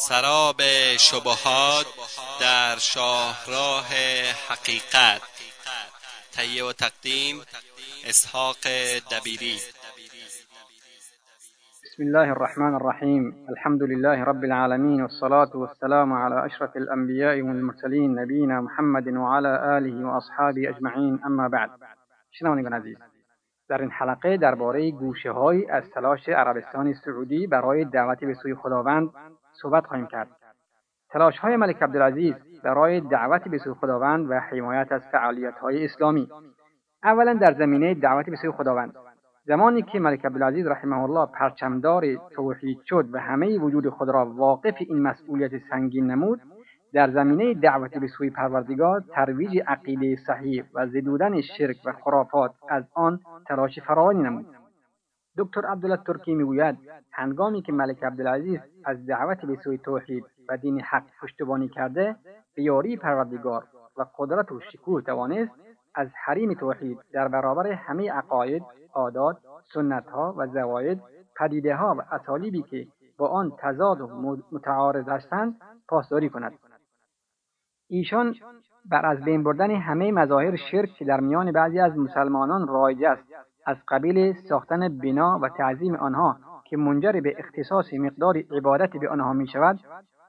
سراب شبهات در شاهراه حقیقت. تهیه و تقدیم اسحاق دبیری. بسم الله الرحمن الرحیم. الحمد لله رب العالمين والصلاة والسلام على اشرف الانبیاء والمرسلین نبینا محمد وعلى آله واصحابه اجمعین. اما بعد شنوندگان عزیز در این حلقه درباره گوشه های از تلاش عربستان سعودی برای دعوت به سوی خداوند صحبت خواهیم کرد. تلاش های ملک عبدالعزیز برای دعوت به سوی خداوند و حمایت از فعالیت های اسلامی. اولا در زمینه دعوت به سوی خداوند. زمانی که ملک عبدالعزیز رحمه الله پرچمدار توحید شد و همه وجود خود را واقف این مسئولیت سنگین نمود در زمینه دعوت به سوی پروردگار ترویج عقیده صحیح و زدودن شرک و خرافات از آن تلاش فراوانی نمود. دکتر عبدالله ترکی می‌گوید هنگامی که ملک عبدالعزیز از دعوت به سوی توحید و دین حق پشتیبانی کرده به یاری پروردگار و قدرت و شکوه توانست از حریم توحید در برابر همه عقاید عادات سنتها و زواید پدیدهها و اسالیبی که با آن تضاد و متعارض هستند پاسداری کند. ایشان بر از بین بردن همه مظاهر شرک که در میان بعضی از مسلمانان رایج است. از قبیل ساختن بنا و تعظیم آنها که منجر به اختصاص مقدار عبادت به آنها می شود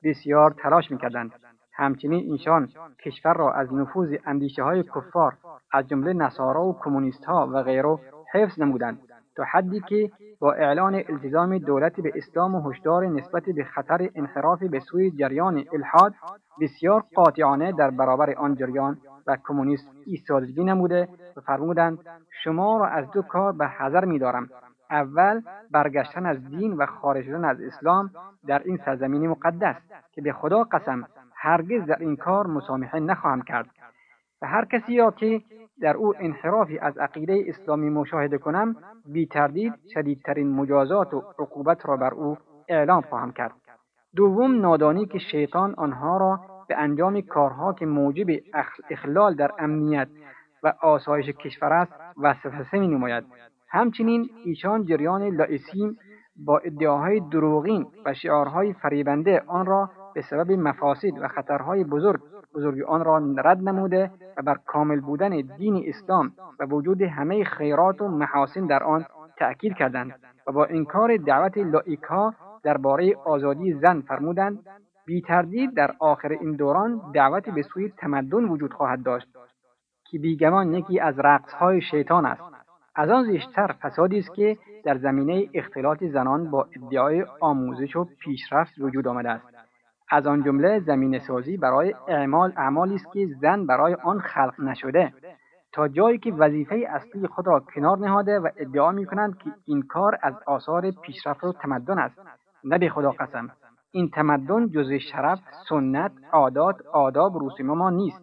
بسیار تلاش می کردند. همچنین ایشان کشور را از نفوذ اندیشه های کفار از جمله نصارا و کمونیست ها و غیره حفظ نمودند حدی که با اعلان التزام دولت به اسلام و هشدار نسبت به خطر انحراف به سوی جریان الحاد بسیار قاطعانه در برابر آن جریان و کمونیست ایستادگی نموده و فرمودند شما را از دو کار به حذر میدارم. اول برگشتن از دین و خارج شدن از اسلام در این سرزمین مقدس که به خدا قسم هرگز در این کار مسامحه نخواهم کرد. و هر کسی را که در او انحرافی از عقیده اسلامی مشاهده کنم بی تردید شدیدترین مجازات و عقوبت را بر او اعلام خواهم کرد. دوم نادانی که شیطان آنها را به انجام کارها که موجب اخلال در امنیت و آسایش کشور است وسوسه می نماید همچنین ایشان جریان لایسیم با ادعاهای دروغین و شعارهای فریبنده آن را به سبب مفاسد و خطرهای بزرگ بزرگ آن را رد نموده و بر کامل بودن دین اسلام و وجود همه خیرات و محاسن در آن تأکید کردند و با انکار دعوت لایکها درباره آزادی زن فرمودند بی تردید در آخر این دوران دعوت به سوی تمدن وجود خواهد داشت که بیگمان یکی از رقصهای شیطان است. از آن زیشتر فسادی است که در زمینه اختلاط زنان با ادعای آموزش و پیشرفت وجود آمده است. از آن جمله زمین سازی برای اعمال اعمالی است که زن برای آن خلق نشده. تا جایی که وظیفه اصلی خود را کنار نهاده و ادعا می کنند که این کار از آثار پیشرفت و تمدن است. نه به خدا قسم. این تمدن جز شرف سنت عادات آداب رسوم ما نیست.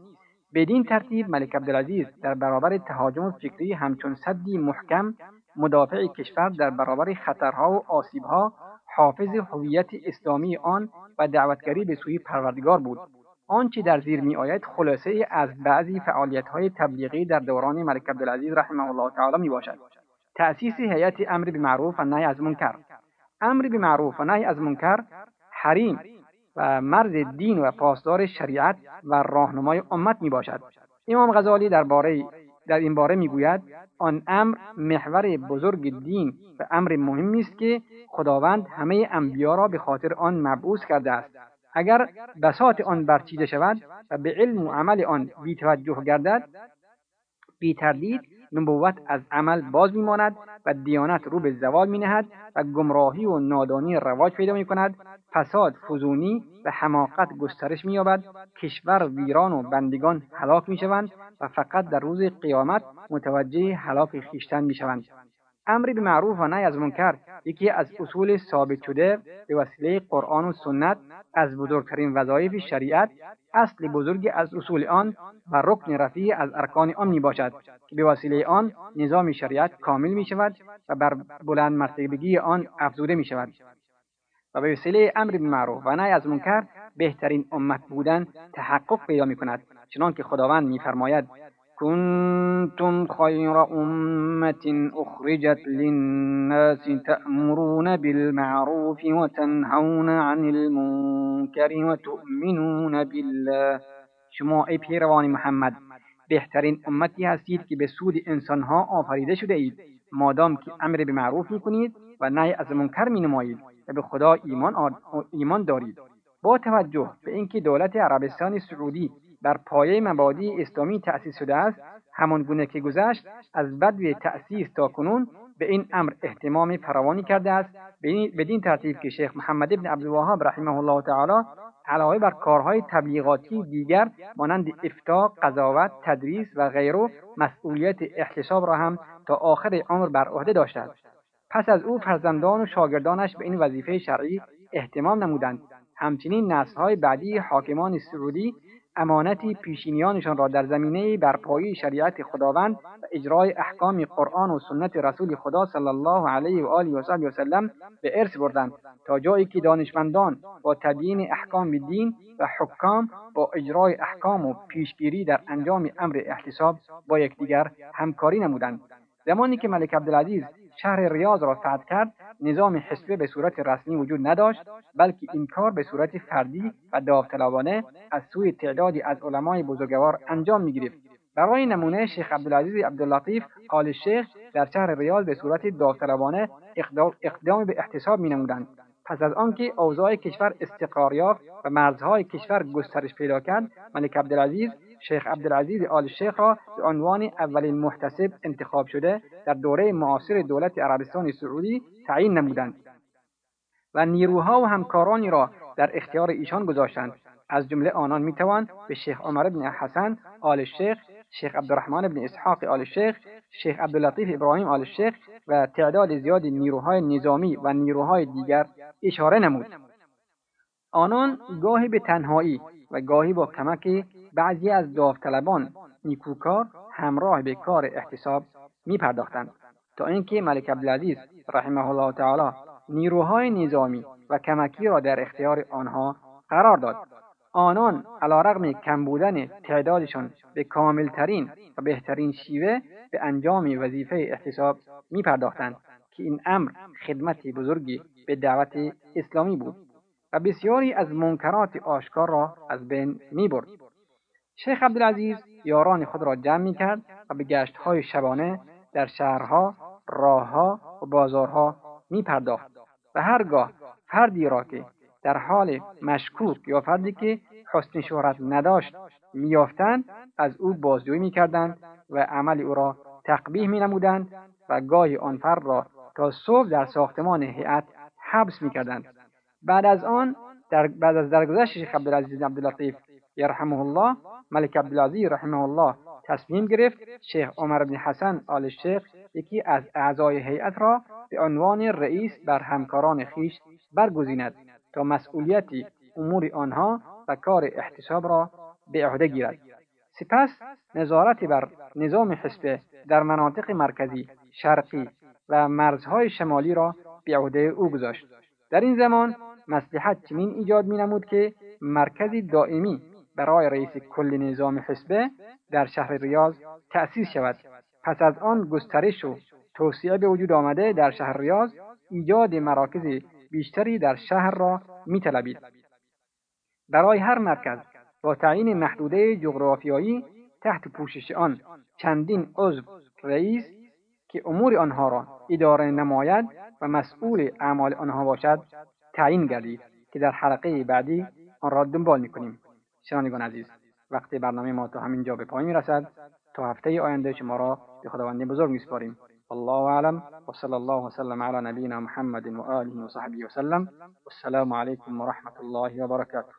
بدین ترتیب ملک عبدالعزیز در برابر تهاجم فکری همچون صدی محکم مدافع کشور در برابر خطرها و آسیبها حافظ هویت اسلامی آن و دعوتگری به سوی پروردگار بود. آنچه در زیر می آید خلاصه از بعضی فعالیت های تبلیغی در دوران ملک عبدالعزیز رحمه الله تعالی می باشد تأسیس هیئت امر معروف و نهی از منکر. امر معروف و نهی از منکر حریم و مرز دین و پاسدار شریعت و راهنمای امت می باشد امام غزالی درباره در این باره می‌گوید آن امر محور بزرگ دین و امر مهمی است که خداوند همه انبیا را به خاطر آن مبعوث کرده است. اگر بساط آن برچیده شود و به علم و عمل آن بیتوجه گردد بی تردید نبوت از عمل باز میماند و دیانت رو به زوال مینهد و گمراهی و نادانی رواج پیدا می کند فساد فزونی و حماقت گسترش مییابد. کشور ویران و بندگان هلاک می‌شوند و فقط در روز قیامت متوجه هلاک خویشتن می‌شوند. امر به معروف و نهی از منکر یکی از اصول ثابت شده به وسیله قرآن و سنت از بزرگترین وظایف شریعت اصل بزرگی از اصول آن و رکن رفیع از ارکان آن می باشد که به وسیله آن نظام شریعت کامل می شود و بر بلند مرتبگی آن افزوده می شود و به وسیله امر به معروف و نهی از منکر بهترین امت بودن تحقق پیدا می کند چنانکه خداوند میفرماید كنتم خير أمة أخرجت للناس تأمرون بالمعروف وتنهون عن المنكر وتؤمنون بالله. شما ای پیروان محمد بهترین امتی هستید که به سود انسانها آفریده شده اید. مادام که امر به معروف می کنید و نهی از منکر می نمایید و به خدا ایمان, ایمان دارید. با توجه به اینکه دولت عربستان سعودی بر پایه مبادی اسلامی تأسیس شده است. همان گونه که گذشت از بدو تأسیس تا کنون به این امر احتمام فراوانی کرده است. بدین ترتیب که شیخ محمد ابن عبدالوهاب رحمه الله تعالی علاوه بر کارهای تبلیغاتی دیگر مانند افتا قضاوت تدریس و غیره مسئولیت احتساب را هم تا آخر عمر بر عهده داشته است پس از او فرزندان و شاگردانش به این وظیفه شرعی احتمام نمودند. همچنین نسلهای بعدی حاکمان سعودی امانتی پیشینیانشان را در زمینه برپایی شریعت خداوند و اجرای احکام قرآن و سنت رسول خدا صلی الله علیه و آله و وسلم به ارث بردند تا جایی که دانشمندان با تبیین احکام دین و حکام با اجرای احکام و پیشگیری در انجام امر احتساب با یکدیگر همکاری نمودند. زمانی که ملک عبدالعزیز شهر ریاض را فتح کرد نظام حسبه به صورت رسمی وجود نداشت بلکه این کار به صورت فردی و داوطلبانه از سوی تعدادی از علمای بزرگوار انجام می‌گرفت برای نمونه شیخ عبدالعزیز عبداللطیف آل شیخ در شهر ریاض به صورت داوطلبانه اقدام به احتساب می نمودند. پس از آنکه اوضاع کشور استقرار یافت و مرزهای کشور گسترش پیدا کرد ملک عبدالعزیز شیخ عبدالعزیز آل شیخ را به عنوان اولین محتسب انتخاب شده در دوره معاصر دولت عربستان سعودی تعیین نمودند و نیروها و همکارانی را در اختیار ایشان گذاشتند. از جمله آنان می‌توان به شیخ عمر بن حسن آل شیخ شیخ عبدالرحمن بن اسحاق آل شیخ شیخ عبداللطیف ابراهیم آل شیخ و تعداد زیادی نیروهای نظامی و نیروهای دیگر اشاره نمود. آنان گاهی به تنهایی و گاهی با کمک بعضی از داوطلبان نیکوکار همراه به کار احتساب می پرداختند تا اینکه ملک عبدالعزیز رحمه الله تعالی نیروهای نظامی و کمکی را در اختیار آنها قرار داد. آنان علیرغم کم بودن تعدادشان به کاملترین و بهترین شیوه به انجام وظیفه احتساب می پرداختند که این امر خدمت بزرگی به دعوت اسلامی بود. بسیاری از منکرات آشکار را از بین می برد. شیخ عبدالعزیز یاران خود را جمع می کرد و به گشت های شبانه در شهرها، راهها و بازارها می پرداخت و هرگاه فردی را که در حال مشکوک یا فردی که حسن شهرت نداشت میافتند از او بازجویی می‌کردند و عمل او را تقبیح مینمودند و گاهی آن فرد را تا صبح در ساختمان هیئت حبس می‌کردند بعد از آن در بعد از درگذشت شیخ عبدالعزیز عبداللطیف یرحمه الله ملک عبدالعزیز رحمه الله تصمیم گرفت شیخ عمر بن حسن آل شیخ یکی از اعضای هیئت را به عنوان رئیس بر همکاران خیش برگزیند تا مسئولیت امور آنها و کار احتساب را به عهده گیرد. سپس نظارت بر نظام حسب در مناطق مرکزی شرقی و مرزهای شمالی را به عهده او گذاشت. در این زمان مصلحت چنین ایجاد می نمود که مرکزی دائمی برای رئیس کل نظام حسبه در شهر ریاض تأسیس شود. پس از آن گسترش و توسعه به وجود آمده در شهر ریاض ایجاد مراکز بیشتری در شهر را میطلبید. برای هر مرکز با تعیین محدوده جغرافیایی تحت پوشش آن چندین عضو رئیس که امور آنها را اداره نماید و مسئول اعمال آنها باشد تعیین گردید که در حلقه بعدی آن را دنبال می‌کنیم. شنوندگان عزیز وقتی برنامه ما تا همین جا به پایان می‌رسد. تا هفته آینده شما را به خداوند بزرگ میسپاریم. والله اعلم. وصلى الله وسلم على نبينا محمد وآله وصحبه وسلم والسلام عليكم ورحمة الله وبركاته